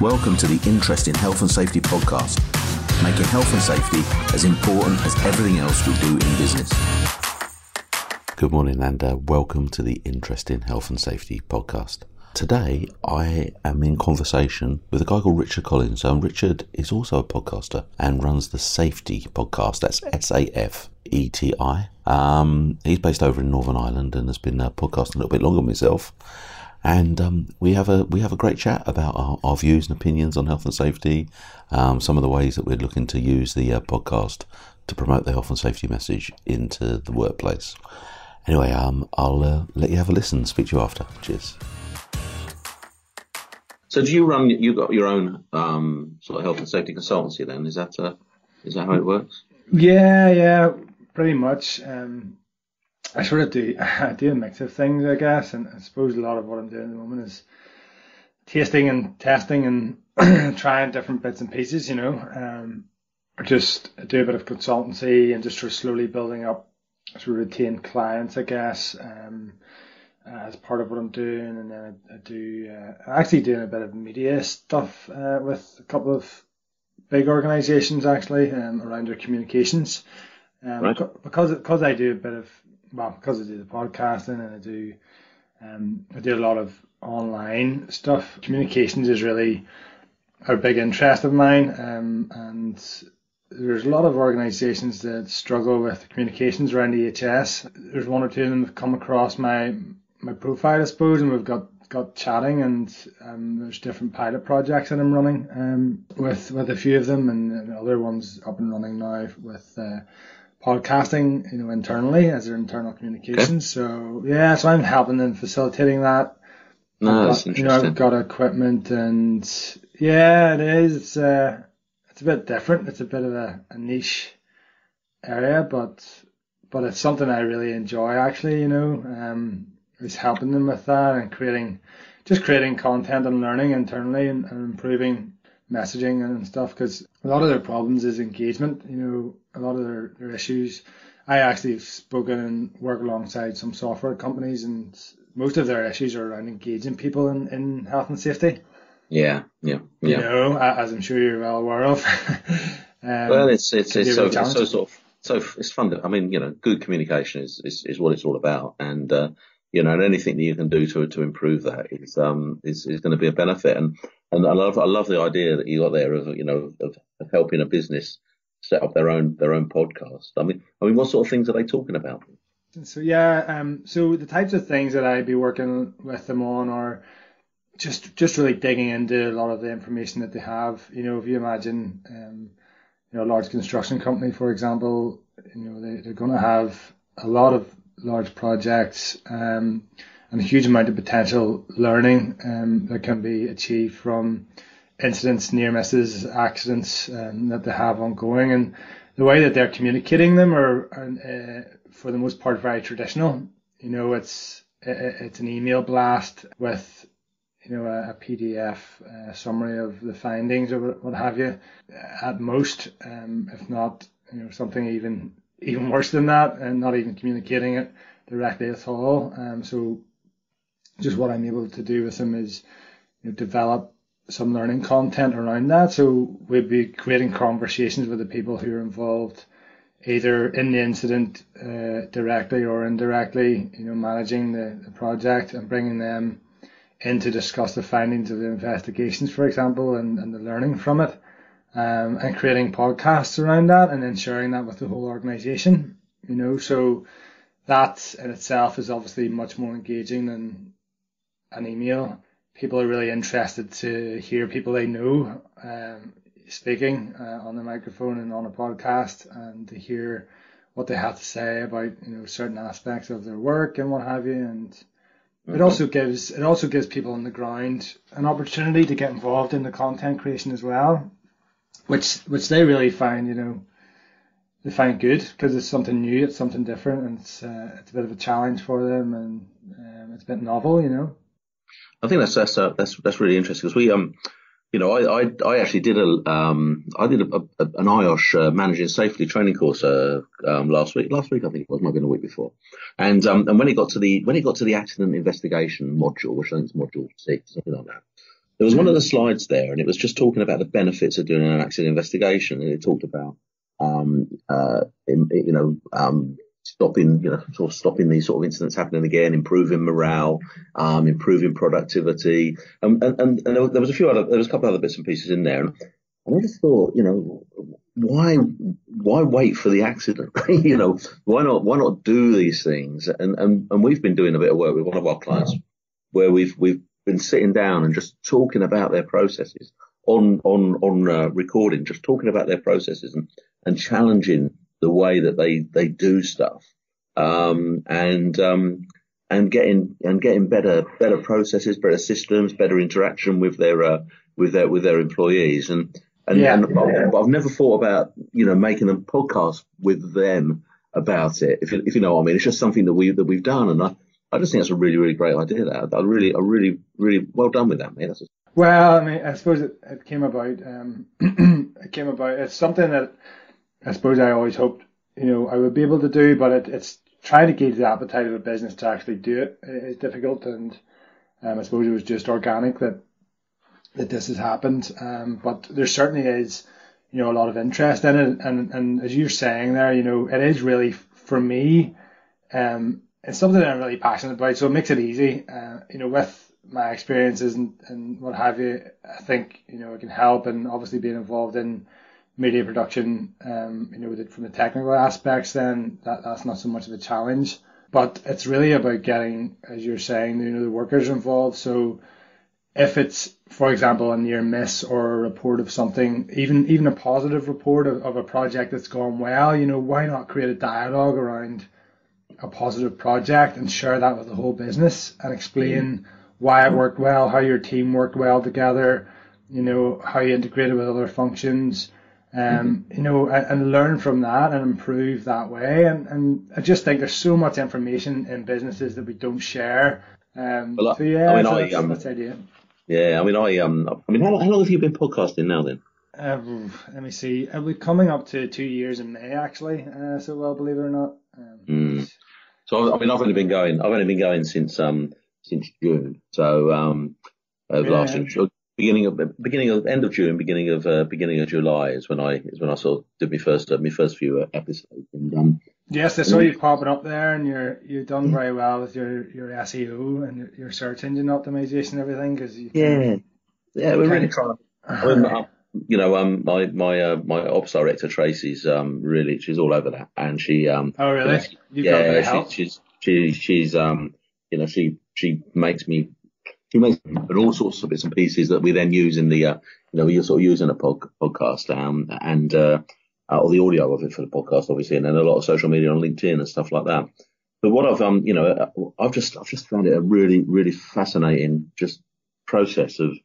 Welcome to the Interest in Health and Safety podcast, making health and safety as important as everything else we do in business. Good morning and uh, welcome to the Interest in Health and SAFETI podcast. Today I am in conversation with a guy called Richard Collins. Um, Richard is also a podcaster and runs the Safety podcast. That's S A F E T I. Um, he's based over in Northern Ireland and has been uh, podcasting a little bit longer than myself and um, we have a we have a great chat about our, our views and opinions on health and safety, um, some of the ways that we're looking to use the uh, podcast to promote the health and safety message into the workplace. Anyway, um, I'll uh, let you have a listen. Speak to you after. Cheers. So, do you run? You got your own um, sort of health and safety consultancy? Then is that uh, is that how it works? Yeah, yeah, pretty much. Um, I sort of do I do a mix of things, I guess, and I suppose a lot of what I'm doing at the moment is tasting and testing and trying different bits and pieces, you know. Um, or just do a bit of consultancy and just sort of slowly building up sort of retain clients, I guess, um, as part of what I'm doing. And then I, I do uh, actually doing a bit of media stuff uh, with a couple of big organisations actually um, around their communications. Um, right. Because because I do a bit of well, because I do the podcasting and I do um, I do a lot of online stuff. Communications is really a big interest of mine, um, and there's a lot of organisations that struggle with communications around EHS. There's one or two of them that come across my my profile, I suppose, and we've got got chatting, and um, there's different pilot projects that I'm running um, with with a few of them, and, and other ones up and running now with. Uh, podcasting, you know, internally as their internal communications. Okay. So yeah, so I'm helping and facilitating that. No, got, You know, I've got equipment and yeah, it is. It's uh, it's a bit different. It's a bit of a, a niche area, but but it's something I really enjoy actually. You know, um, is helping them with that and creating, just creating content and learning internally and, and improving messaging and stuff because a lot of their problems is engagement. You know, a lot of their, their issues. I actually have spoken and work alongside some software companies, and most of their issues are around engaging people in, in health and safety. Yeah, yeah, yeah. You know, as I'm sure you're well aware of. um, well, it's it's, it's so, it's so sort of so it's fun. To, I mean, you know, good communication is, is, is what it's all about, and uh, you know, and anything that you can do to to improve that is um is, is going to be a benefit. And and I love I love the idea that you got there of you know of, of helping a business set up their own their own podcast. I mean, I mean, what sort of things are they talking about? So yeah, um, so the types of things that I'd be working with them on are just just really digging into a lot of the information that they have. You know, if you imagine, um, you know, a large construction company, for example, you know, they, they're going to have a lot of large projects um, and a huge amount of potential learning um, that can be achieved from incidents, near misses, accidents um, that they have ongoing, and the way that they're communicating them are, are uh, for the most part very traditional. You know, it's it's an email blast with you know a, a PDF uh, summary of the findings or what have you. At most, um, if not, you know something even even worse than that, and not even communicating it directly at all. Um, so just what I'm able to do with them is you know, develop some learning content around that. So we'd be creating conversations with the people who are involved, either in the incident uh, directly or indirectly, you know, managing the, the project and bringing them in to discuss the findings of the investigations, for example, and, and the learning from it, um, and creating podcasts around that and then sharing that with the whole organization, you know, so that in itself is obviously much more engaging than an email people are really interested to hear people they know um, speaking uh, on the microphone and on a podcast, and to hear what they have to say about you know certain aspects of their work and what have you. And it also gives it also gives people on the ground an opportunity to get involved in the content creation as well, which which they really find you know they find good because it's something new, it's something different, and it's uh, it's a bit of a challenge for them, and um, it's a bit novel, you know. I think that's that's uh, that's that's really interesting because we um you know I I, I actually did a um I did a, a, an IOSH uh, managing safely training course uh, um, last week last week I think it was might have been a week before. And um and when it got to the when it got to the accident investigation module which I think is module six something like that there was one of the slides there, and it was just talking about the benefits of doing an accident investigation, and it talked about, um, uh, in, you know, um, stopping, you know, sort of stopping these sort of incidents happening again, improving morale, um, improving productivity, um, and, and, and there was a few other, there was a couple of other bits and pieces in there, and I just thought, you know, why why wait for the accident? you know, why not why not do these things? And and and we've been doing a bit of work with one of our clients where we've we've been sitting down and just talking about their processes on on on uh, recording, just talking about their processes and and challenging the way that they they do stuff, um, and um, and getting and getting better better processes, better systems, better interaction with their uh, with their with their employees and and, yeah. and I've, I've never thought about, you know, making a podcast with them about it. If you, if you know what I mean, it's just something that we that we've done, and I, I just think that's a really really great idea. That I really I really really well done with that, mate. That's well, I mean, I suppose it, it came about. Um, it came about. It's something that I suppose I always hoped, you know, I would be able to do, but it, it's trying to gauge the appetite of a business to actually do it is difficult, and um, I suppose it was just organic that that this has happened. Um, but there certainly is, you know, a lot of interest in it. And, and as you're saying there, you know, it is really for me, um, it's something that I'm really passionate about. So it makes it easy, uh, you know, with my experiences and, and what have you, I think, you know, it can help and obviously being involved in media production, um, you know, from the technical aspects, then that, that's not so much of a challenge. But it's really about getting, as you're saying, you know, the workers involved. So, if it's, for example, a near miss or a report of something, even even a positive report of, of a project that's gone well, you know, why not create a dialogue around a positive project and share that with the whole business and explain why it worked well, how your team worked well together, you know, how you integrated with other functions, um, mm-hmm. you know, and, and, learn from that and improve that way. And, and I just think there's so much information in businesses that we don't share. Um, well, so yeah, I mean, so I, that's, um, that's idea. Yeah, I mean, I um, I mean, how, how long have you been podcasting now then? Uh, let me see. Uh, we're coming up to two years in May actually. Uh, so well, believe it or not. Um, mm. So I mean, I've only been going. I've only been going since um since June. So um, of yeah. last year, beginning of beginning of end of June, beginning of uh, beginning of July is when I is when I sort of did my first uh, my first few uh, episodes. And um, yes, I saw you popping up there, and you're you've done very well with your your SEO and your, search engine optimization and everything. Because yeah, yeah, we're really trying. To, you know, um, my my uh, my ops director Tracy's um really she's all over that, and she um. Oh really? You've yeah, she, she's she she's um you know she she makes me she makes all sorts of bits and pieces that we then use in the uh, you know we sort of use in a pod, podcast um and uh, uh, or the audio of it for the podcast obviously and then a lot of social media on LinkedIn and stuff like that. But what I've um you know uh, I've just I've just found it a really really fascinating just process of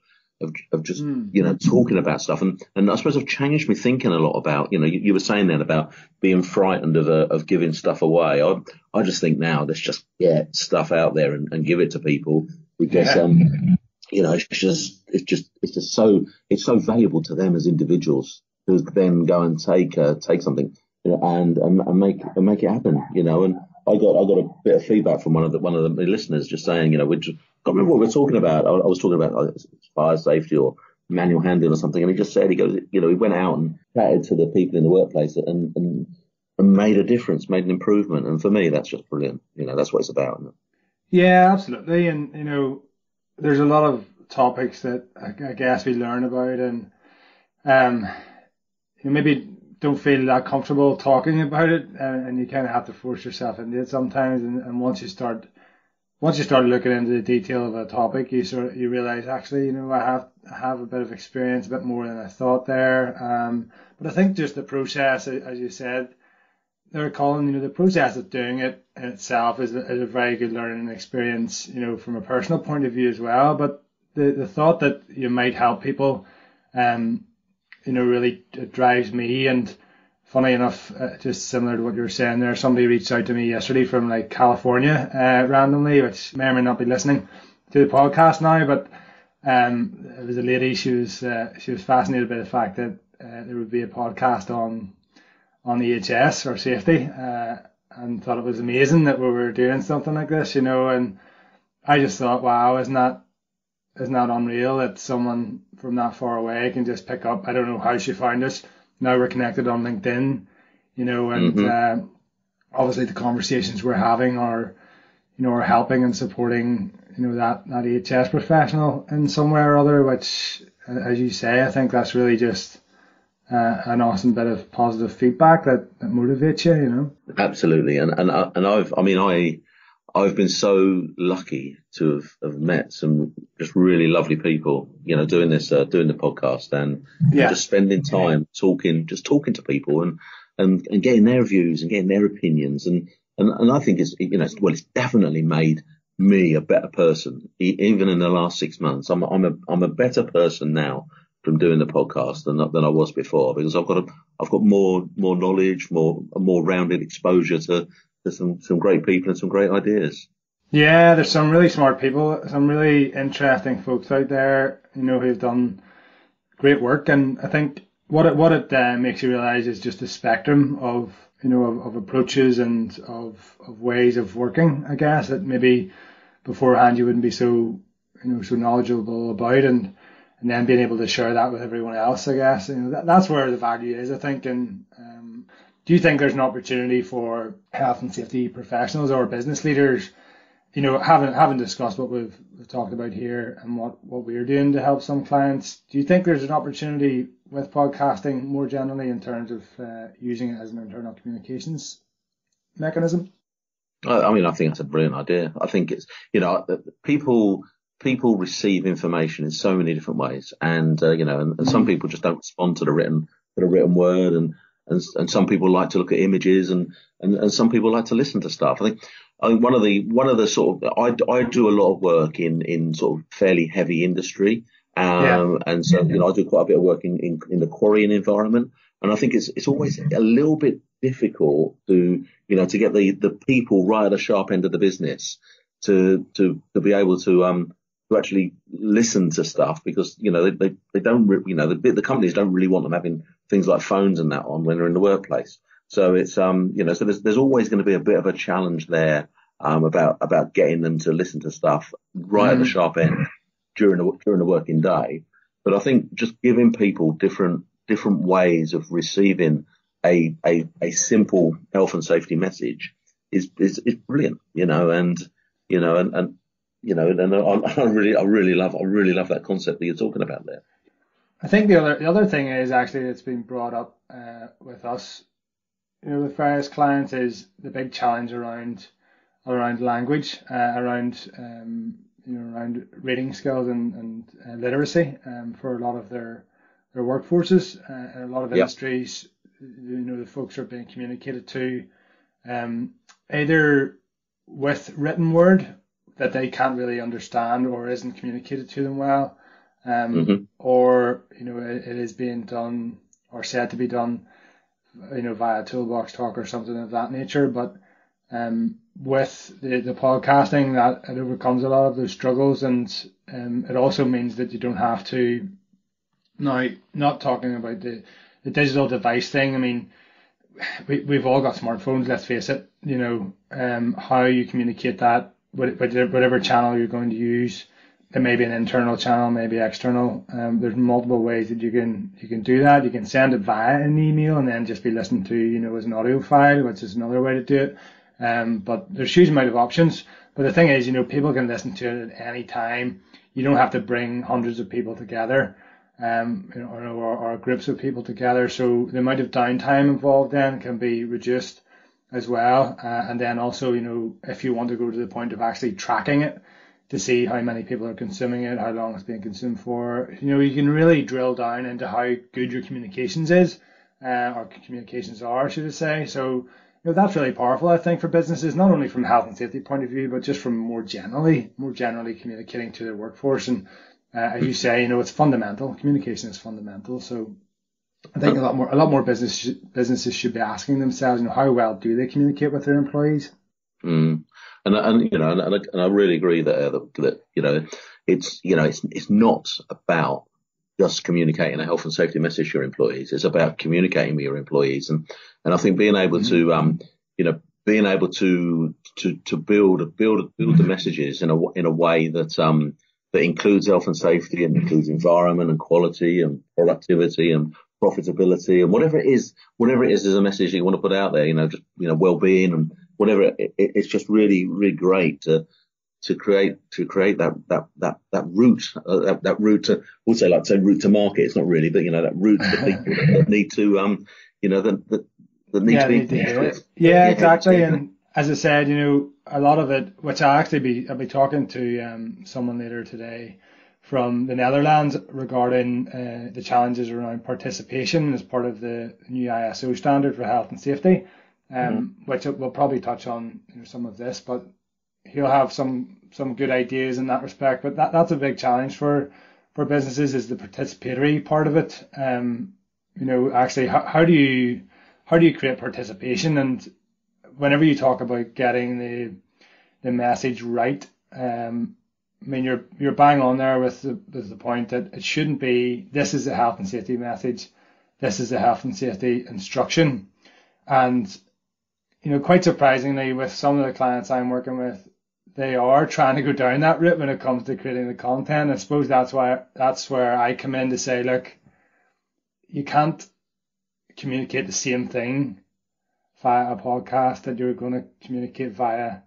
of, of just mm. you know talking about stuff and and I suppose I've changed me thinking a lot about you know you, you were saying then about being frightened of uh, of giving stuff away I I just think now let's just get stuff out there and, and give it to people because yeah. um you know it's just it's just it's just so it's so valuable to them as individuals to then go and take uh, take something you know, and, and and make and make it happen you know and I got I got a bit of feedback from one of the one of the listeners just saying you know we just can't remember what we are talking about. I, I was talking about fire safety or manual handling or something, and he just said he goes, you know, he went out and chatted to the people in the workplace and and, and made a difference, made an improvement, and for me, that's just brilliant. You know, that's what it's about. Yeah, absolutely, and you know, there's a lot of topics that I, guess we learn about, and um, you maybe don't feel that comfortable talking about it, and, and you kind of have to force yourself into it sometimes, and, and once you start once you start looking into the detail of a topic, you sort of, you realize actually, you know, I have I have a bit of experience, a bit more than I thought there. Um, but I think just the process, as you said, there, Colin, you know, the process of doing it in itself is a, is a very good learning experience, you know, from a personal point of view as well. But the the thought that you might help people, um, you know, really drives me and funny enough, uh, just similar to what you were saying there, somebody reached out to me yesterday from like California uh, randomly, which may or may not be listening to the podcast now, but um, it was a lady. She was uh, she was fascinated by the fact that uh, there would be a podcast on on EHS or safety, uh, and thought it was amazing that we were doing something like this, you know. And I just thought, wow, isn't that isn't that unreal that someone from that far away can just pick up? I don't know how she found us. Now we're connected on LinkedIn, you know, and mm-hmm. uh, obviously the conversations we're having are, you know, are helping and supporting, you know, that that EHS professional in some way or other. Which, as you say, I think that's really just uh, an awesome bit of positive feedback that, that motivates you, you know. Absolutely, and and uh, and I've, I mean, I I've been so lucky to have, have met some just really lovely people, you know, doing this, uh, doing the podcast and yeah. just spending time talking, just talking to people and, and, and getting their views and getting their opinions. And, and, and I think it's, you know, well, it's definitely made me a better person, even in the last six months. I'm, I'm a, I'm a better person now from doing the podcast than, than I was before because I've got a, I've got more, more knowledge, more, more rounded exposure to, there's some, some great people and some great ideas. Yeah, there's some really smart people, some really interesting folks out there, you know, who've done great work. And I think what it, what it uh, makes you realize is just the spectrum of, you know, of, of, approaches and of, of ways of working, I guess, that maybe beforehand you wouldn't be so, you know, so knowledgeable about and, and then being able to share that with everyone else, I guess, you know, that, that's where the value is, I think. And, um, do you think there's an opportunity for health and safety professionals or business leaders, you know, having having discussed what we've, we've talked about here and what, what we're doing to help some clients, do you think there's an opportunity with podcasting more generally in terms of uh, using it as an internal communications mechanism? I mean, I think that's a brilliant idea. I think it's, you know, people people receive information in so many different ways, and uh, you know, and, and, some mm. people just don't respond to the written to the written word, and and, and some people like to look at images and, and, and some people like to listen to stuff. I think, I think one of the, one of the sort of, I, I do a lot of work in, in sort of fairly heavy industry. Um, yeah. and so, you know, I do quite a bit of work in, in, in the quarrying environment. And I think it's, it's always a little bit difficult to, you know, to get the, the people right at the sharp end of the business to, to, to be able to, um, to actually listen to stuff because, you know, they, they, they don't, you know, the, the companies don't really want them having things like phones and that on when they're in the workplace. So it's um you know so there's there's always going to be a bit of a challenge there um about about getting them to listen to stuff right mm. at the mm-hmm. sharp end during the during the working day. But I think just giving people different different ways of receiving a a, a simple health and safety message is, is is brilliant, you know, and you know and, and you know, and I, I really I really love I really love that concept that you're talking about there. I think the other the other thing is actually that's been brought up uh, with us, you know, with various clients is the big challenge around around language, uh, around um, you know around reading skills and and uh, literacy um, for a lot of their their workforces. Uh, a lot of yep. industries, you know, the folks are being communicated to um, either with written word that they can't really understand or isn't communicated to them well um, mm-hmm. or you know it, it is being done or said to be done, you know, via toolbox talk or something of that nature. But um, with the, the podcasting, that it overcomes a lot of those struggles, and um, it also means that you don't have to. Now, not talking about the the digital device thing. I mean, we we've all got smartphones. Let's face it. You know, um, how you communicate that, whatever channel you're going to use it may be an internal channel, maybe external. Um, there's multiple ways that you can you can do that. You can send it via an email and then just be listened to, you know, as an audio file, which is another way to do it. Um, but there's huge amount of options. But the thing is, you know, people can listen to it at any time. You don't have to bring hundreds of people together, um, or, or groups of people together. So the amount of downtime involved then can be reduced as well. Uh, and then also, you know, if you want to go to the point of actually tracking it, to see how many people are consuming it, how long it's being consumed for. You know, you can really drill down into how good your communications is, uh, or communications are, should I say. So, you know, that's really powerful, I think, for businesses, not only from a health and safety point of view, but just from more generally, more generally communicating to their workforce. And uh, as you say, you know, it's fundamental. Communication is fundamental. So, I think a lot more, a lot more business businesses should be asking themselves, you know, how well do they communicate with their employees? Mm. And, and you know, and, and I really agree that, that, that, you know, it's, you know, it's, it's not about just communicating a health and safety message to your employees. It's about communicating with your employees. And, and I think being able mm-hmm. to, um, you know, being able to, to, to build, build, build the messages in a, in a way that, um, that includes health and safety and includes environment and quality and productivity and profitability and whatever it is, whatever it is as a message you want to put out there, you know, just, you know, well-being and whatever. It, it, it's just really, really great to, to create, to create that, that, that, that route, uh, that, that route to, we'll say like say route to market. It's not really, but you know, that route to people that need to, um, you know, that, that, that need yeah, to be. Yeah, yeah, exactly. And as I said, you know, a lot of it, which I actually be, I'll be talking to um, someone later today from the Netherlands regarding uh, the challenges around participation as part of the new ISO standard for health and safety, um, mm-hmm. which we'll probably touch on you know, some of this, but he'll have some some good ideas in that respect. But that, that's a big challenge for for businesses is the participatory part of it. Um, you know, actually, how, how do you how do you create participation and whenever you talk about getting the the message right, um, I mean you're you're bang on there with the with the point that it shouldn't be this is a health and safety message, this is a health and safety instruction, and you know quite surprisingly with some of the clients I'm working with, they are trying to go down that route when it comes to creating the content. I suppose that's why that's where I come in to say, look, you can't communicate the same thing via a podcast that you're going to communicate via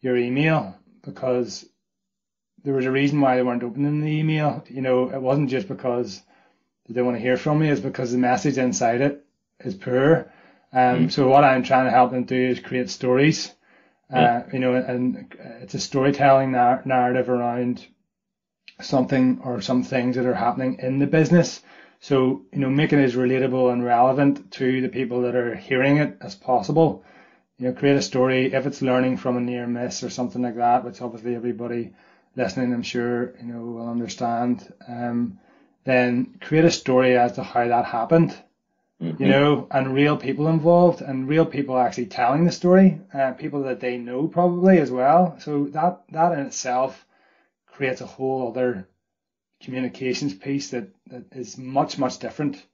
your email because there was a reason why they weren't opening the email. You know, it wasn't just because they didn't want to hear from me, it's because the message inside it is poor. Um, mm. So what I'm trying to help them do is create stories, uh, you know, and it's a storytelling nar- narrative around something or some things that are happening in the business so, you know, making it as relatable and relevant to the people that are hearing it as possible. You know, create a story if it's learning from a near miss or something like that, which obviously everybody listening, I'm sure, you know, will understand. Um, then create a story as to how that happened. Mm-hmm. You know, and real people involved and real people actually telling the story, uh, people that they know probably as well. So that that in itself creates a whole other communications piece that, that is much, much different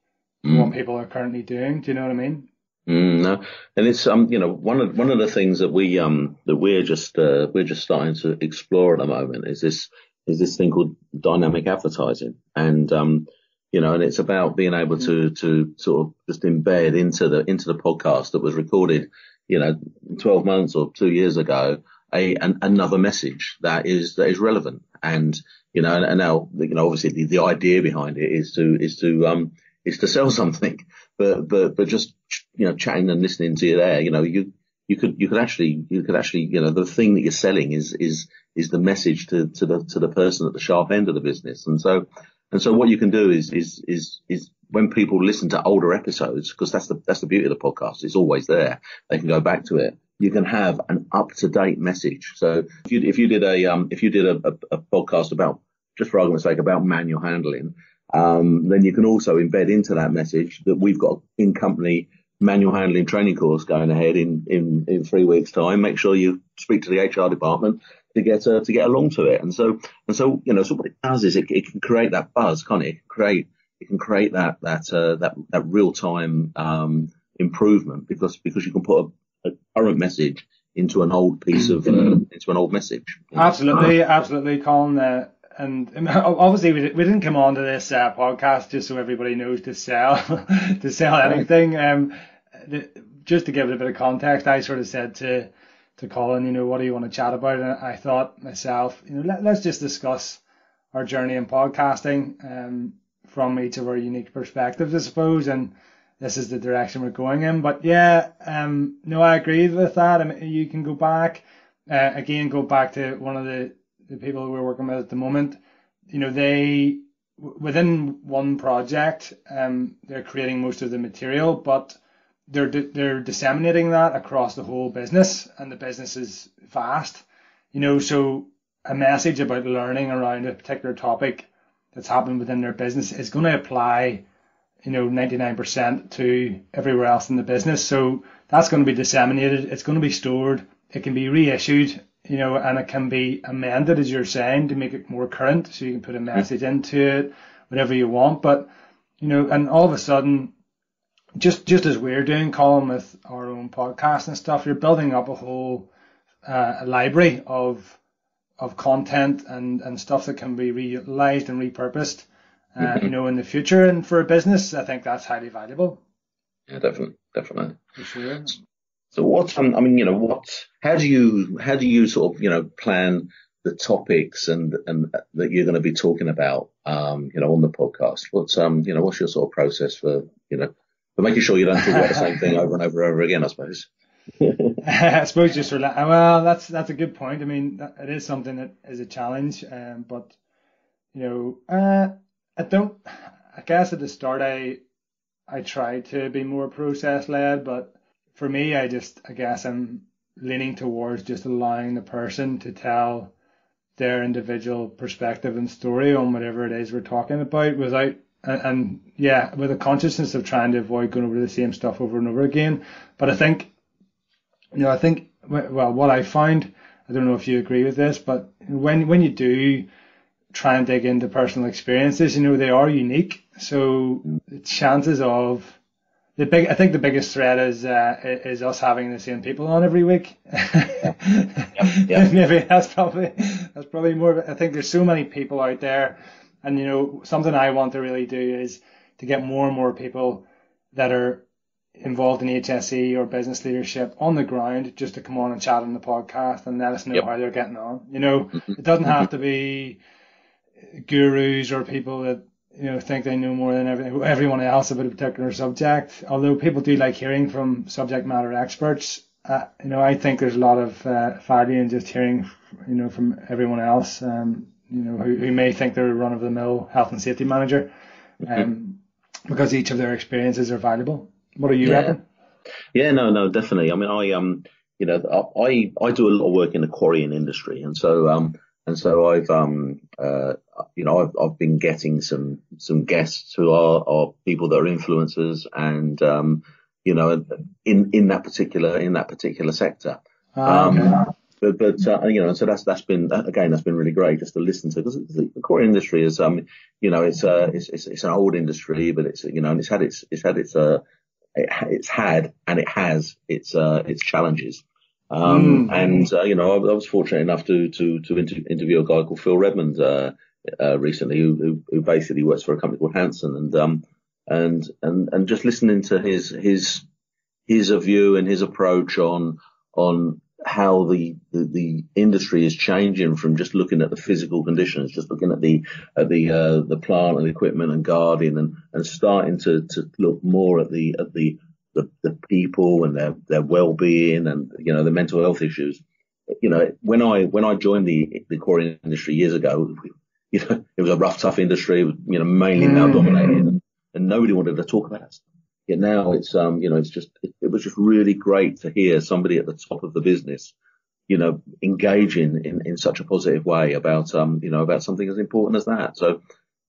from mm. what people are currently doing. Do you know what I mean? Mm, no, and it's um, you know, one of one of the things that we um that we're just uh, we're just starting to explore at the moment is this is this thing called dynamic advertising, and um, you know, and it's about being able to to sort of just embed into the into the podcast that was recorded, you know, 12 months or two years ago, a an, another message that is that is relevant. And you know, and, and now, you know, obviously the, the idea behind it is to, is to, um, is to sell something, but, but, but just, you know, chatting and listening to you there, you know, you, you could, you could actually, you could actually, you know, the thing that you're selling is, is, is the message to, to the, to the person at the sharp end of the business. And so, and so what you can do is, is, is, is when people listen to older episodes, because that's the, that's the beauty of the podcast. It's always there. They can go back to it you can have an up to date message. So if you if you did a um if you did a, a, a podcast about just for argument's sake about manual handling, um, then you can also embed into that message that we've got in company manual handling training course going ahead in, in, in three weeks time. Make sure you speak to the HR department to get uh, to get along to it. And so and so you know so what it does is it, it can create that buzz, can't it? it can create it can create that that uh, that that real time um, improvement because because you can put a a current message into an old piece of uh, into an old message. Absolutely, absolutely, Colin. Uh, and obviously, we, we didn't come on to this uh, podcast just so everybody knows to sell to sell anything. Um, the, just to give it a bit of context, I sort of said to to Colin, you know, what do you want to chat about? And I thought myself, you know, let, let's just discuss our journey in podcasting um, from each of our unique perspectives, I suppose, and this is the direction we're going in. But yeah, um, no, I agree with that. I mean, you can go back uh, again, go back to one of the the people we're working with at the moment. You know, they within one project, um, they're creating most of the material, but they're they're disseminating that across the whole business, and the business is vast. You know, so a message about learning around a particular topic that's happened within their business is going to apply you know, 99% to everywhere else in the business. So that's going to be disseminated. It's going to be stored. It can be reissued, you know, and it can be amended, as you're saying, to make it more current. So you can put a message into it, whatever you want. But, you know, and all of a sudden, just, just as we're doing, Colin, with our own podcast and stuff, you're building up a whole, uh, library of, of content and, and stuff that can be reutilized and repurposed, uh, mm-hmm. you know, in the future. And for a business, I think that's highly valuable. Yeah, definitely, definitely. For sure. So what, um, I mean, you know, what, how do you, how do you sort of, you know, plan the topics and, and that you're going to be talking about, um, you know, on the podcast? What's, um, you know, what's your sort of process for, you know, for making sure you don't talk about the same thing over and over and over again, I suppose? I suppose just rela- well, that's that's a good point. I mean, that, it is something that is a challenge, um, but you know, uh, I don't. I guess at the start, I I tried to be more process led, but for me, I just I guess I'm leaning towards just allowing the person to tell their individual perspective and story on whatever it is we're talking about without and, and, yeah, with a consciousness of trying to avoid going over the same stuff over and over again. But I think you know, I think well, what I find, I don't know if you agree with this, but when when you do try and dig into personal experiences, you know, they are unique. So the chances of the big, I think the biggest threat is uh, is us having the same people on every week. yep. Yep. Maybe that's probably that's probably more. I think there's so many people out there, and you know, something I want to really do is to get more and more people that are involved in HSE or business leadership on the ground just to come on and chat on the podcast and let us know yep. how they're getting on. You know, mm-hmm. it doesn't have to be gurus or people that you know think they know more than every, everyone else about a particular subject. Although people do like hearing from subject matter experts, uh, you know, I think there's a lot of uh, value in just hearing, you know, from everyone else. Um, you know, who, who may think they're a run of the mill health and safety manager, um, because each of their experiences are valuable. What are you yeah. Yeah, no, no, definitely. I mean, I um, you know, I I do a lot of work in the quarrying industry, and so um, and so I've um, uh, you know, I've I've been getting some some guests who are are people that are influencers, and um, you know, in in that particular in that particular sector. Um, okay. But, but uh, you know, so that's that's been again that's been really great just to listen to because the, the core industry is um you know it's uh it's, it's, it's an old industry but it's you know and it's had its it's had its uh it, it's had and it has its uh, its challenges. Um, mm. And uh, you know, I, I, was fortunate enough to to to inter- interview a guy called Phil Redmond uh, uh, recently, who, who, who basically works for a company called Hanson, and um and and and just listening to his his his view and his approach on on how the, the, the industry is changing from just looking at the physical conditions, just looking at the at the uh, the plant and equipment and guarding, and, and starting to, to look more at the at the, the, the people and their their well being and you know the mental health issues. You know, when I when I joined the the quarry industry years ago, you know, it was a rough, tough industry, you know, mainly male dominated, and, and nobody wanted to talk about it. Yet now it's, um, you know, it's just, it, it, was just really great to hear somebody at the top of the business, you know, engaging in, in such a positive way about, um, you know, about something as important as that. So,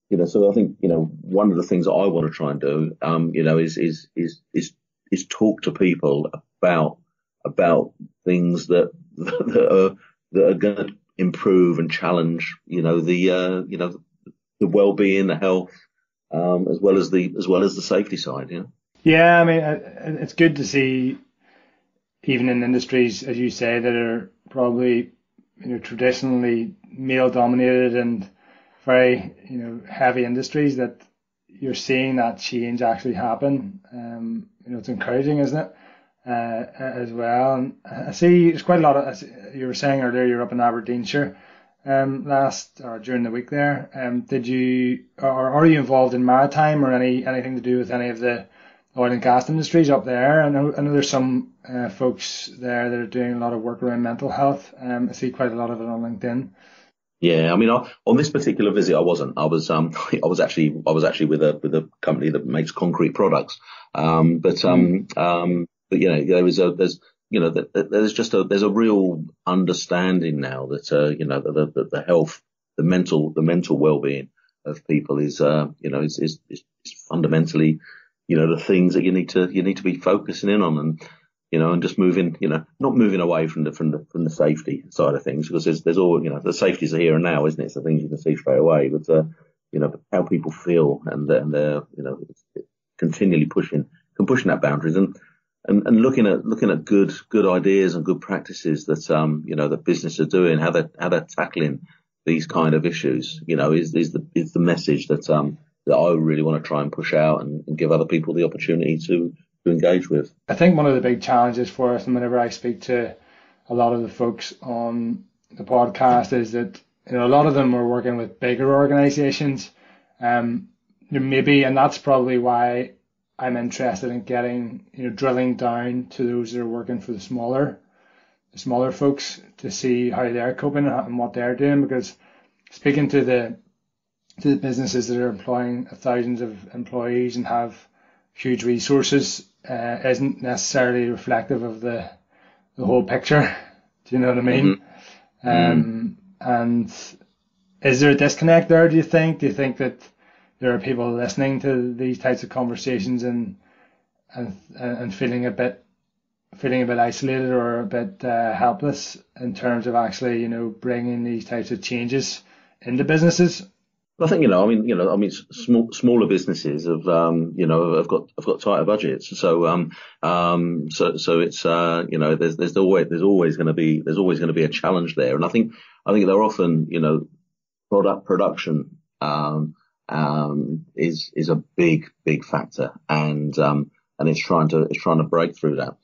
you know, so I think, you know, one of the things that I want to try and do, um, you know, is, is, is, is, is talk to people about, about things that, that are, that are going to improve and challenge, you know, the, uh, you know, the well-being, the health, um, as well as the, as well as the safety side, know. Yeah, I mean, it's good to see, even in industries, as you say, that are probably you know traditionally male dominated and very you know heavy industries that you're seeing that change actually happen. Um, you know, it's encouraging, isn't it? Uh, as well, and I see there's quite a lot of. You were saying earlier, you're up in Aberdeenshire. Um, last or during the week there, um, did you or are you involved in maritime or any anything to do with any of the oil and gas industries up there. I know, I know there's some uh, folks there that are doing a lot of work around mental health. Um, I see quite a lot of it on LinkedIn. Yeah, I mean, I, on this particular visit, I wasn't. I was, um, I was actually, I was actually with a with a company that makes concrete products. Um, but um, mm. um, but you know, there was a there's you know, there's just a there's a real understanding now that uh, you know the, the the health, the mental the mental well being of people is uh, you know is, is is fundamentally you know, the things that you need to, you need to be focusing in on and, you know, and just moving, you know, not moving away from the, from the, from the safety side of things because there's, there's all, you know, the safety's are here and now, isn't it? So things you can see straight away, but, uh, you know, how people feel and, and they're, you know, continually pushing, can pushing that boundaries. And, and, and looking at looking at good good ideas and good practices that um you know that business are doing, how they how they're tackling these kind of issues, you know, is is the is the message that um that I really want to try and push out and, and give other people the opportunity to to engage with. I think one of the big challenges for us, and whenever I speak to a lot of the folks on the podcast, is that you know a lot of them are working with bigger organisations, um, maybe, and that's probably why I'm interested in getting, you know, drilling down to those that are working for the smaller, the smaller folks to see how they're coping and what they're doing. Because speaking to the to the businesses that are employing thousands of employees and have huge resources uh, isn't necessarily reflective of the the whole picture. Do you know what I mean? Mm-hmm. Um, and is there a disconnect there? Do you think? Do you think that there are people listening to these types of conversations and and and feeling a bit feeling a bit isolated or a bit uh, helpless in terms of actually you know bringing these types of changes into businesses. I think you know, I mean, you know, I mean, small, smaller businesses have, um, you know, have got have got tighter budgets, so um, um, so so it's, uh, you know, there's there's always there's always going to be there's always going to be a challenge there, and I think I think they're often, you know, product production, um, um, is is a big big factor, and um, and it's trying to it's trying to break through that.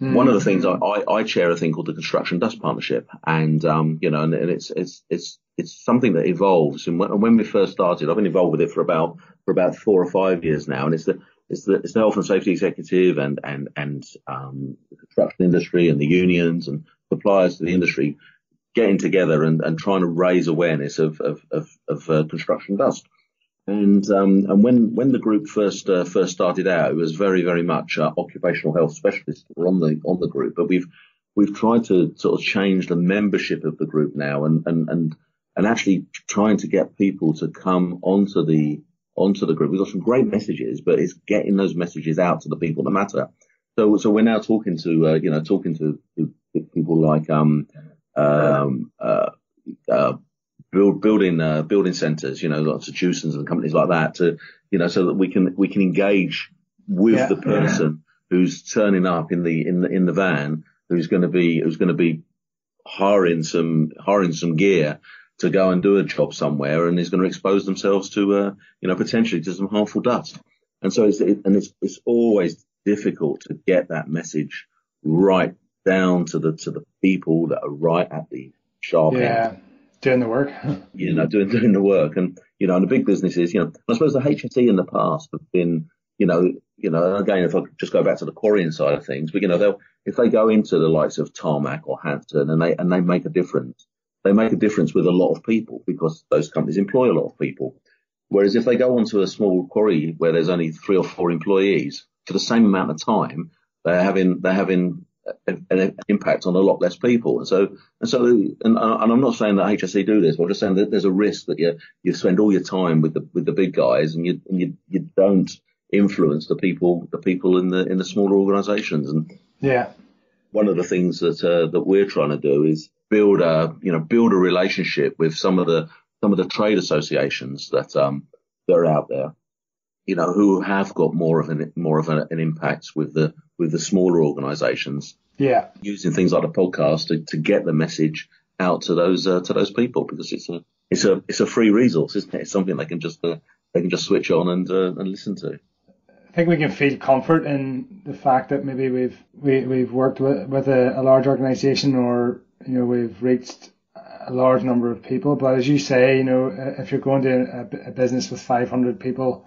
Mm. One of the things I, I, I, chair a thing called the Construction Dust Partnership, and um, you know, and, and, it's it's it's it's something that evolves. And when, and when, we first started, I've been involved with it for about for about four or five years now, and it's the it's the it's the health and safety executive and and and um, the construction industry and the unions and suppliers to the industry getting together and, and trying to raise awareness of of of, of uh, construction dust. And um, and when when the group first uh, first started out, it was very very much uh, occupational health specialists were on the on the group. But we've we've tried to sort of change the membership of the group now, and and and and actually trying to get people to come onto the onto the group. We've got some great messages, but it's getting those messages out to the people that matter. So so we're now talking to uh, you know talking to, to people like um um uh, uh build, building uh, building centres, you know, lots of Jewsons and companies like that, to you know, so that we can we can engage with yeah, the person yeah. who's turning up in the in the in the van, who's going to be who's going to be hiring some hiring some gear to go and do a job somewhere, and is going to expose themselves to uh, you know potentially to some harmful dust. And so it's it, and it's it's always difficult to get that message right down to the to the people that are right at the sharp yeah. end doing the work. you know, doing doing the work, and you know, and the big businesses, you know, I suppose the HSE in the past have been, you know, you know, again, if I just go back to the quarrying side of things, but you know, they'll if they go into the likes of Tarmac or Hanson and they and they make a difference, they make a difference with a lot of people because those companies employ a lot of people. Whereas if they go onto a small quarry where there's only three or four employees for the same amount of time, they're having they're having an impact on a lot less people. And so, and so, and, and, I'm not saying that HSE do this, but I'm just saying that there's a risk that you you spend all your time with the with the big guys and you and you you don't influence the people the people in the in the smaller organisations. And yeah, one of the things that uh, that we're trying to do is build a you know build a relationship with some of the some of the trade associations that um that are out there you know, who have got more of an more of an, an impact with the with the smaller organisations. Yeah, using things like a podcast to, to get the message out to those uh, to those people because it's a it's a it's a free resource, isn't it? It's something they can just uh, they can just switch on and uh, and listen to. I think we can feel comfort in the fact that maybe we've we, we've worked with with a, a large organisation or you know we've reached a large number of people. But as you say, you know, if you're going to a, a business with 500 people,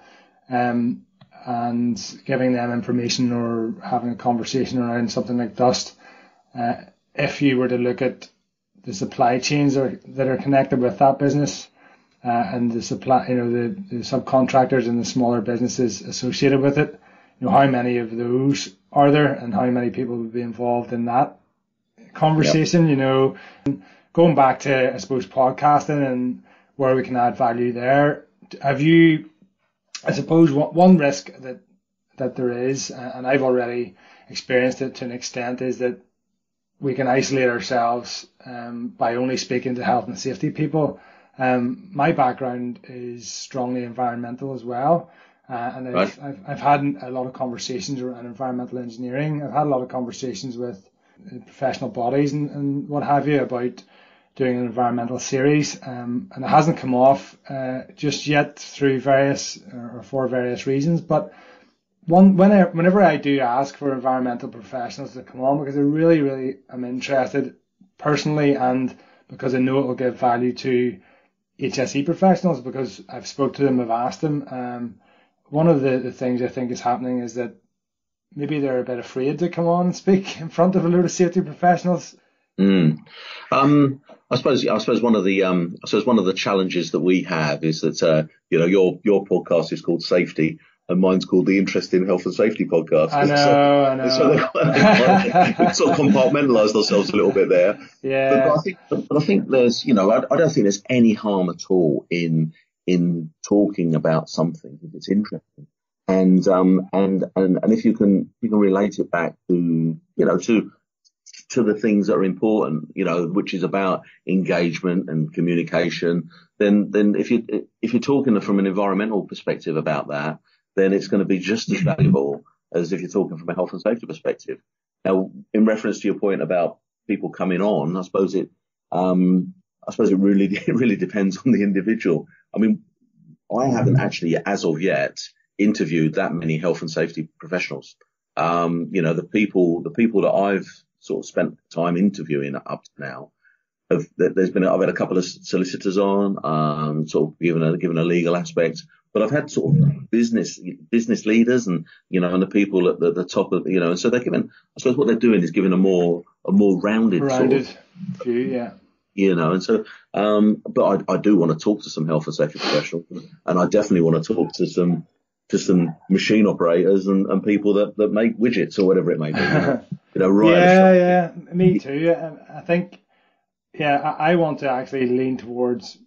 um, and giving them information or having a conversation around something like dust. Uh, if you were to look at the supply chains are, that are connected with that business uh, and the supply, you know, the, the subcontractors and the smaller businesses associated with it, you know, how many of those are there and how many people would be involved in that conversation, yep. you know, going back to, I suppose, podcasting and where we can add value there. Have you I suppose one risk that that there is, and I've already experienced it to an extent, is that we can isolate ourselves um, by only speaking to health and safety people. Um, my background is strongly environmental as well, Uh, and I've, right. I've, I've had a lot of conversations around environmental engineering. I've had a lot of conversations with professional bodies and, and what have you about doing an environmental series, um, and it hasn't come off uh, just yet through various or for various reasons. But one when I, whenever I do ask for environmental professionals to come on, because I really, really am interested personally, and because I know it will give value to HSE professionals, because I've spoke to them, I've asked them. Um, one of the, the things I think is happening is that maybe they're a bit afraid to come on and speak in front of a load of safety professionals. Mm. Um, I suppose I suppose one of the um, I suppose one of the challenges that we have is that uh, you know your your podcast is called SAFETI and mine's called the Interesting Health and Safety Podcast. I know, so, I know. So we sort of compartmentalised ourselves a little bit there. Yeah. But, but, I think, but I think there's, you know, I, I, don't think there's any harm at all in in talking about something if it's interesting. And um and and and if you can you can relate it back to you know to to the things that are important, you know, which is about engagement and communication, then then if you if you're talking from an environmental perspective about that, then it's going to be just as valuable as if you're talking from a health and safety perspective. Now, in reference to your point about people coming on, I suppose it um, I suppose it really it really depends on the individual. I mean, I haven't actually, as of yet, interviewed that many health and safety professionals. Um, you know, the people the people that I've sort of spent time interviewing up to now. Have, there's been I've had a couple of solicitors on, um, sort of given a given a legal aspect, but I've had sort of business business leaders and you know and the people at the, the top of you know, and so they're giving. I suppose what they're doing is giving a more a more rounded, rounded sort of, view, yeah you know, and so, um, but I, I do want to talk to some health and safety professionals, and I definitely want to talk to some to some machine operators and, and people that, that make widgets or whatever it may be. You know, right? yeah, yeah, me too. I think, yeah, I, I want to actually lean towards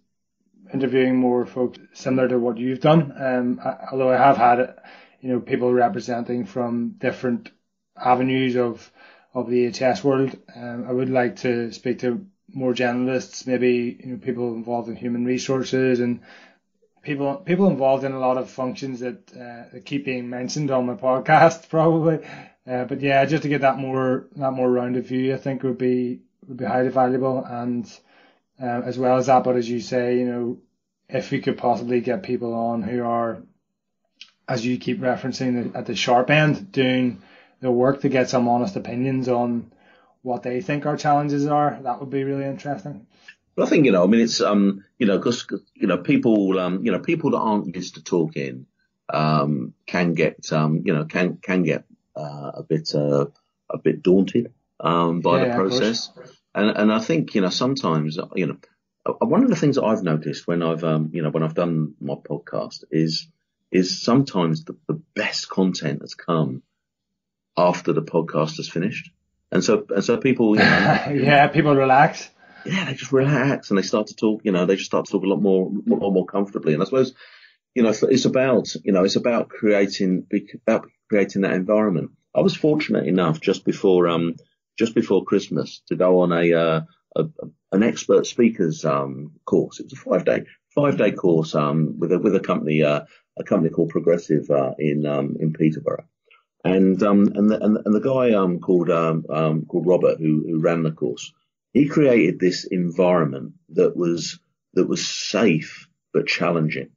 interviewing more folks similar to what you've done. Um, I, although I have had, you know, people representing from different avenues of of the HS world. Um, I would like to speak to more generalists, maybe you know people involved in human resources and people people involved in a lot of functions that, uh, keep being mentioned on my podcast probably. Uh, but yeah, just to get that more that more rounded view, I think would be would be highly valuable. And uh, as well as that, but as you say, you know, if we could possibly get people on who are, as you keep referencing, at the sharp end, doing the work to get some honest opinions on what they think our challenges are. That would be really interesting. But I think you know, I mean, it's um, you know, because you know, people, um, you know, people that aren't used to talking, um, can get, um, you know, can can get uh, a bit, uh, a bit daunted, um, by yeah, the process. And and I think you know, sometimes you know, uh, one of the things that I've noticed when I've, um, you know, when I've done my podcast is is sometimes the, the best content has come after the podcast has finished. And so, and so people, you know, yeah, people relax. Yeah, they just relax and they start to talk, you know, they just start to talk a lot more, a lot more comfortably. And I suppose, you know, it's about, you know, it's about creating, about creating that environment. I was fortunate enough just before, um, just before Christmas to go on a, uh, a, an expert speakers, um, course. It was a five day, five day course, um, with a, with a company, uh, a company called Progressive, uh, in, um, in Peterborough. And um, and the, and, the guy um, called um, um, called Robert who, who ran the course, he created this environment that was that was safe but challenging,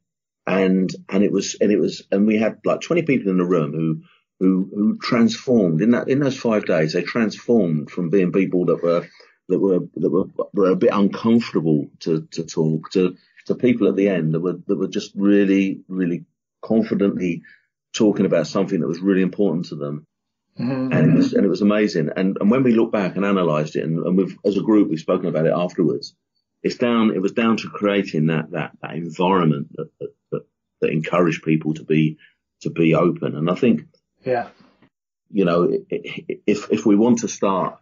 and and it was and it was and we had like 20 people in the room who who who transformed in that in those five days. They transformed from being people that were that were that were, were a bit uncomfortable to to talk to to people at the end that were that were just really really confidently talking about something that was really important to them. Mm-hmm. And it was and it was amazing. And and when we look back and analysed it, and, and we've as a group we've spoken about it afterwards. It's down. It was down to creating that that that environment that that, that, that encouraged people to be to be open. And I think, yeah, you know, if if we want to start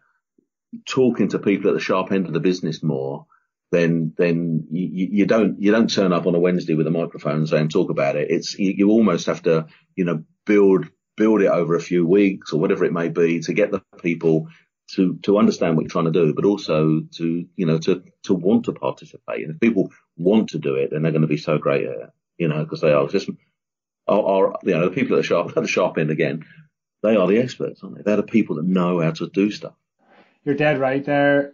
talking to people at the sharp end of the business more, then then you, you, don't you don't turn up on a Wednesday with a microphone and say and talk about it. It's you, you, almost have to you know build build it over a few weeks or whatever it may be to get the people to to understand what you're trying to do, but also to you know to to want to participate. And if people want to do it, then they're going to be so great at it, you know, because they are just are, are you know the people at the sharp at the sharp end again. They are the experts, aren't they? They're the people that know how to do stuff. You're dead right there.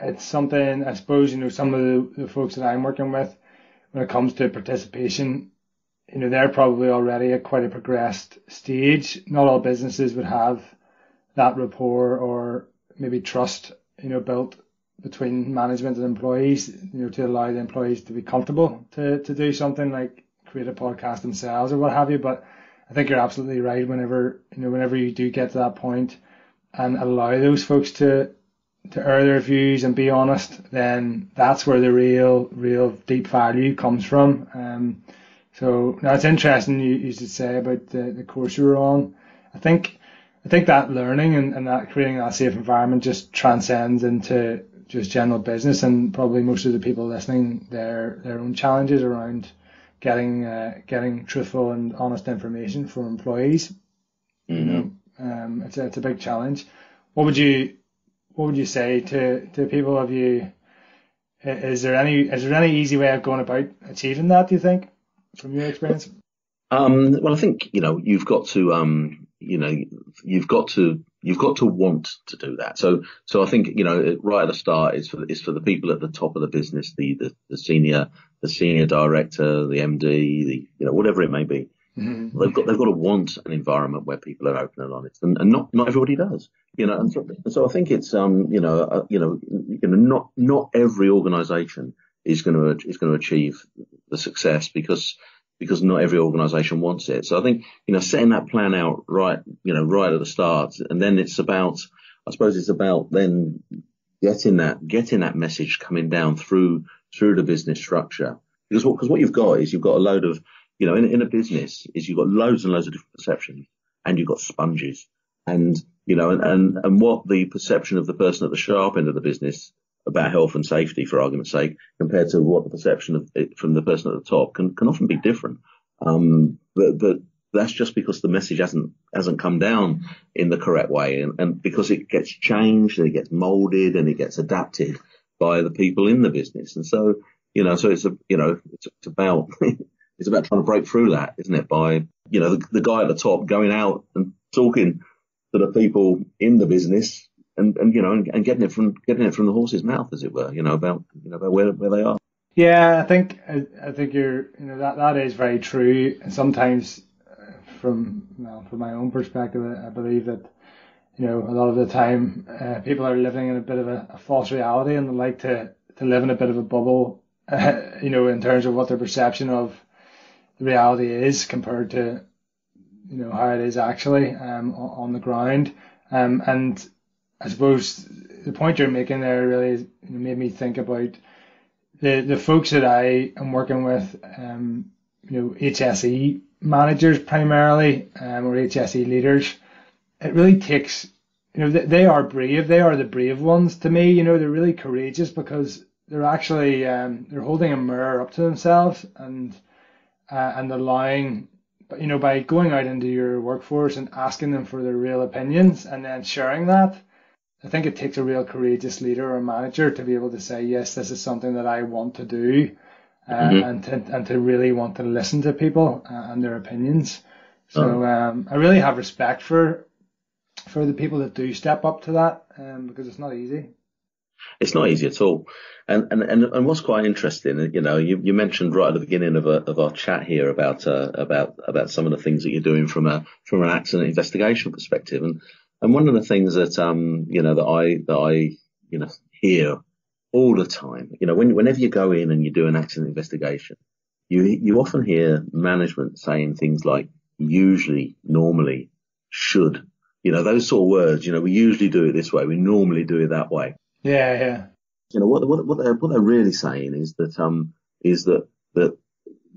It's something I suppose you know some of the, the folks that I'm working with when it comes to participation. You know they're probably already at quite a progressed stage. Not all businesses would have that rapport or maybe trust you know built between management and employees, you know, to allow the employees to be comfortable to, to do something like create a podcast themselves or what have you. But I think you're absolutely right. Whenever you know, whenever you do get to that point and allow those folks to to air their views and be honest, then that's where the real, real deep value comes from. Um, so now it's interesting you, you should say about the, the course you were on. I think I think that learning and, and that creating that safe environment just transcends into just general business and probably most of the people listening their their own challenges around getting uh, getting truthful and honest information from employees. Mm-hmm. You know, um, it's a, it's a big challenge. What would you what would you say to to people? Have you is there any is there any easy way of going about achieving that? Do you think, from your experience? Um, well, I think you know you've got to um, you know you've got to you've got to want to do that. So so I think you know right at the start is for is for the people at the top of the business, the the, the senior the senior director, the MD, the you know whatever it may be. Mm-hmm. They've got they've got to want an environment where people are open and honest, and, and not not everybody does, you know. And so, and so I think it's um you know uh, you know you know not not every organisation is going to is going to achieve the success because because not every organisation wants it. So I think you know setting that plan out right, you know, right at the start, and then it's about, I suppose it's about then getting that getting that message coming down through through the business structure. Because what because what you've got is you've got a load of you know in, in a business is you've got loads and loads of different perceptions, and you've got sponges, and you know, and, and, and what the perception of the person at the sharp end of the business about health and safety, for argument's sake, compared to what the perception of it from the person at the top can, can often be different. Um, but, but that's just because the message hasn't hasn't come down in the correct way, and, and because it gets changed and it gets molded and it gets adapted by the people in the business, and so you know, so it's a you know, it's, it's about it's about trying to break through that, isn't it? By you know, the, the guy at the top going out and talking to the people in the business and, and you know, and, and, getting it from getting it from the horse's mouth, as it were, you know, about you know about where where they are. Yeah, I think I, I think you're you know that that is very true. And sometimes, uh, from well, from my own perspective, I believe that you know a lot of the time uh, people are living in a bit of a, a, false reality and they like to to live in a bit of a bubble, uh, you know, in terms of what their perception of the reality is compared to you know how it is actually um, on the ground. Um, and I suppose the point you're making there really made me think about the the folks that I am working with, um, you know, HSE managers primarily, um, or HSE leaders. It really takes, you know, they, they are brave. They are the brave ones to me. You know, they're really courageous because they're actually um, they're holding a mirror up to themselves and uh, and allowing you know by going out into your workforce and asking them for their real opinions and then sharing that I think it takes a real courageous leader or manager to be able to say, yes, this is something that I want to do, uh, mm-hmm. and to and to really want to listen to people uh, and their opinions. So oh. um, I really have respect for for the people that do step up to that, um, because it's not easy. It's not easy at all. And, and, and, and what's quite interesting, you know, you, you mentioned right at the beginning of, a, of our chat here about, uh, about, about some of the things that you're doing from a, from an accident investigation perspective. And, and one of the things that, um, you know, that I, that I, you know, hear all the time, you know, when, whenever you go in and you do an accident investigation, you, you often hear management saying things like usually, normally, should, you know, those sort of words, you know, we usually do it this way. We normally do it that way. Yeah. Yeah. You know, what, what, what they're, what they're really saying is that, um, is that, that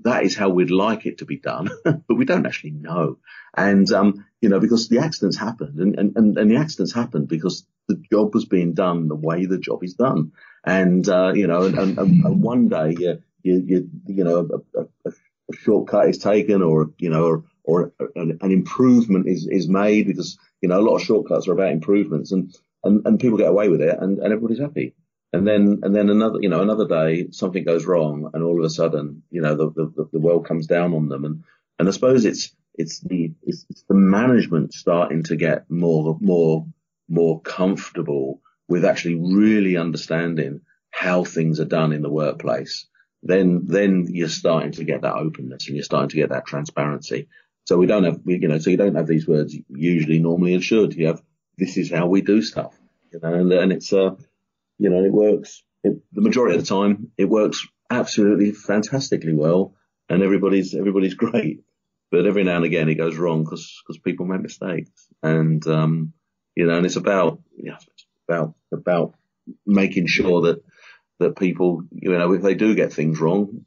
that is how we'd like it to be done, but we don't actually know. And, um, you know, because the accidents happened and, and, and the accidents happened because the job was being done the way the job is done. And, uh, you know, and, and, and one day, you, you, you, you know, a, a, a shortcut is taken or, you know, or, or an, an, improvement is, is made because, you know, a lot of shortcuts are about improvements and, and, and people get away with it and, and everybody's happy. And then, and then another, you know, another day something goes wrong and all of a sudden, you know, the, the, the world comes down on them and, and I suppose it's it's the it's, it's the management starting to get more more more comfortable with actually really understanding how things are done in the workplace. Then then you're starting to get that openness and you're starting to get that transparency. So we don't have you know so you don't have these words usually normally and should you have this is how we do stuff you know and, and it's uh you know it works it, the majority of the time it works absolutely fantastically well and everybody's everybody's great but every now and again it goes wrong because because people make mistakes, and um, you know, and it's about it's about about making sure that that people, you know, if they do get things wrong,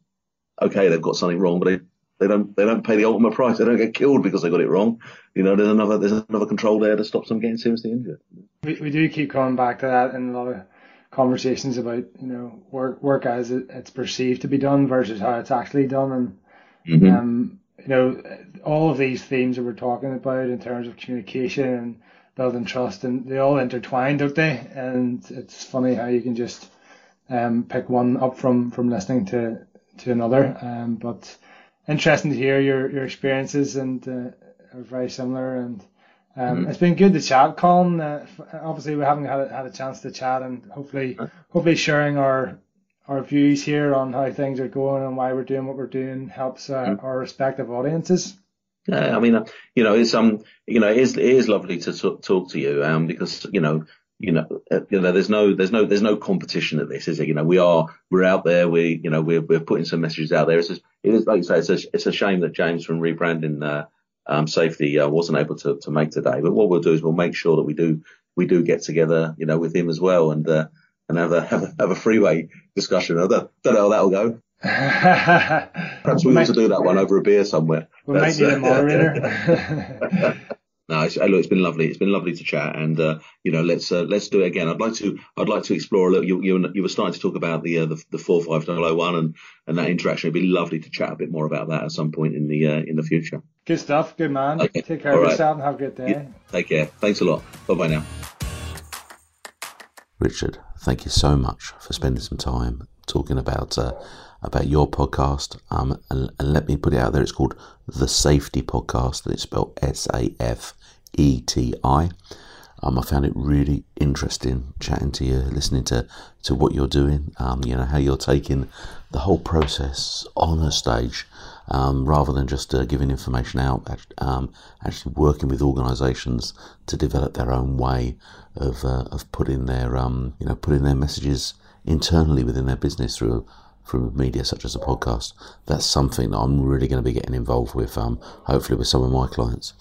okay, they've got something wrong, but they they don't they don't pay the ultimate price. They don't get killed because they got it wrong. You know, there's another there's another control there to stop them getting seriously injured. We, we do keep coming back to that in a lot of conversations about you know work work as it, it's perceived to be done versus how it's actually done, and mm-hmm. um, you know, all of these themes that we're talking about in terms of communication and building trust, and they all intertwine, don't they? And it's funny how you can just um, pick one up from from listening to to another. Um, but interesting to hear your your experiences, and uh, are very similar. And um, mm-hmm. it's been good to chat, Colin. Uh, obviously, we haven't had a, had a chance to chat, and hopefully, hopefully sharing our our views here on how things are going and why we're doing what we're doing helps uh, mm. our respective audiences. Yeah, I mean, uh, you know, it's um, you know, it is, it is lovely to talk, talk to you, um, because you know, you know, uh, you know, there's no, there's no, there's no competition at this, is it? You know, we are, we're out there, we, you know, we're, we're putting some messages out there. It's just, it is like you say, it's a, it's a shame that James from rebranding, uh, um, safety, uh, wasn't able to, to make today. But what we'll do is we'll make sure that we do, we do get together, you know, with him as well, and, uh, and have a have a, have a freeway discussion. I don't, don't know how that'll go. Perhaps we, we do that one over a beer somewhere. We might need a moderator. no, it's, look, it's been lovely. It's been lovely to chat, and uh, you know, let's uh, let's do it again. I'd like to I'd like to explore a little. You you, you were starting to talk about the uh, the, the four five oh one and and that interaction. It'd be lovely to chat a bit more about that at some point in the uh, in the future. Good stuff. Good man. Okay. Take care All of right. yourself and have a good day. Yeah. Take care. Thanks a lot. Bye bye now. Richard, thank you so much for spending some time talking about uh, about your podcast. Um, and, and, let me put it out there. It's called the SAFETI Podcast, and it's spelled S A F E T I. Um, I found it really interesting chatting to you, listening to, to what you're doing. Um, you know how you're taking the whole process on a stage um, rather than just uh, giving information out, um, actually working with organisations to develop their own way of uh, of putting their um, you know putting their messages internally within their business through through media such as a podcast. That's something that I'm really going to be getting involved with. Um, hopefully with some of my clients.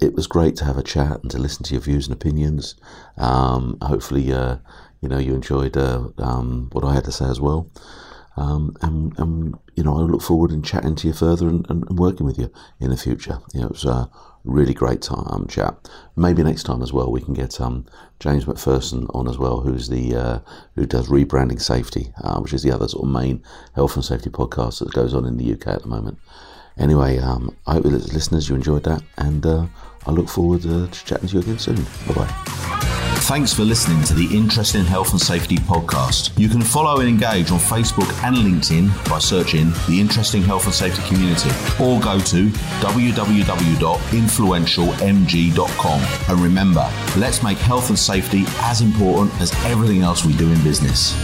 It was great to have a chat and to listen to your views and opinions. Um, hopefully, uh, you know you enjoyed uh, um, what I had to say as well. Um, and, and, you know, I look forward in chatting to you further and, and, working with you in the future. You know, it was a really great time chat. Maybe next time as well we can get um, James McPherson on as well, who's the uh, who does rebranding safety, uh, which is the other sort of main health and safety podcast that goes on in the UK at the moment. Anyway, um, I hope listeners you enjoyed that, and uh, I look forward uh, to chatting to you again soon. Bye bye. Thanks for listening to the Interesting Health and Safety podcast. You can follow and engage on Facebook and LinkedIn by searching the Interesting Health and Safety Community or go to www.influentialmg.com. And remember, let's make health and safety as important as everything else we do in business.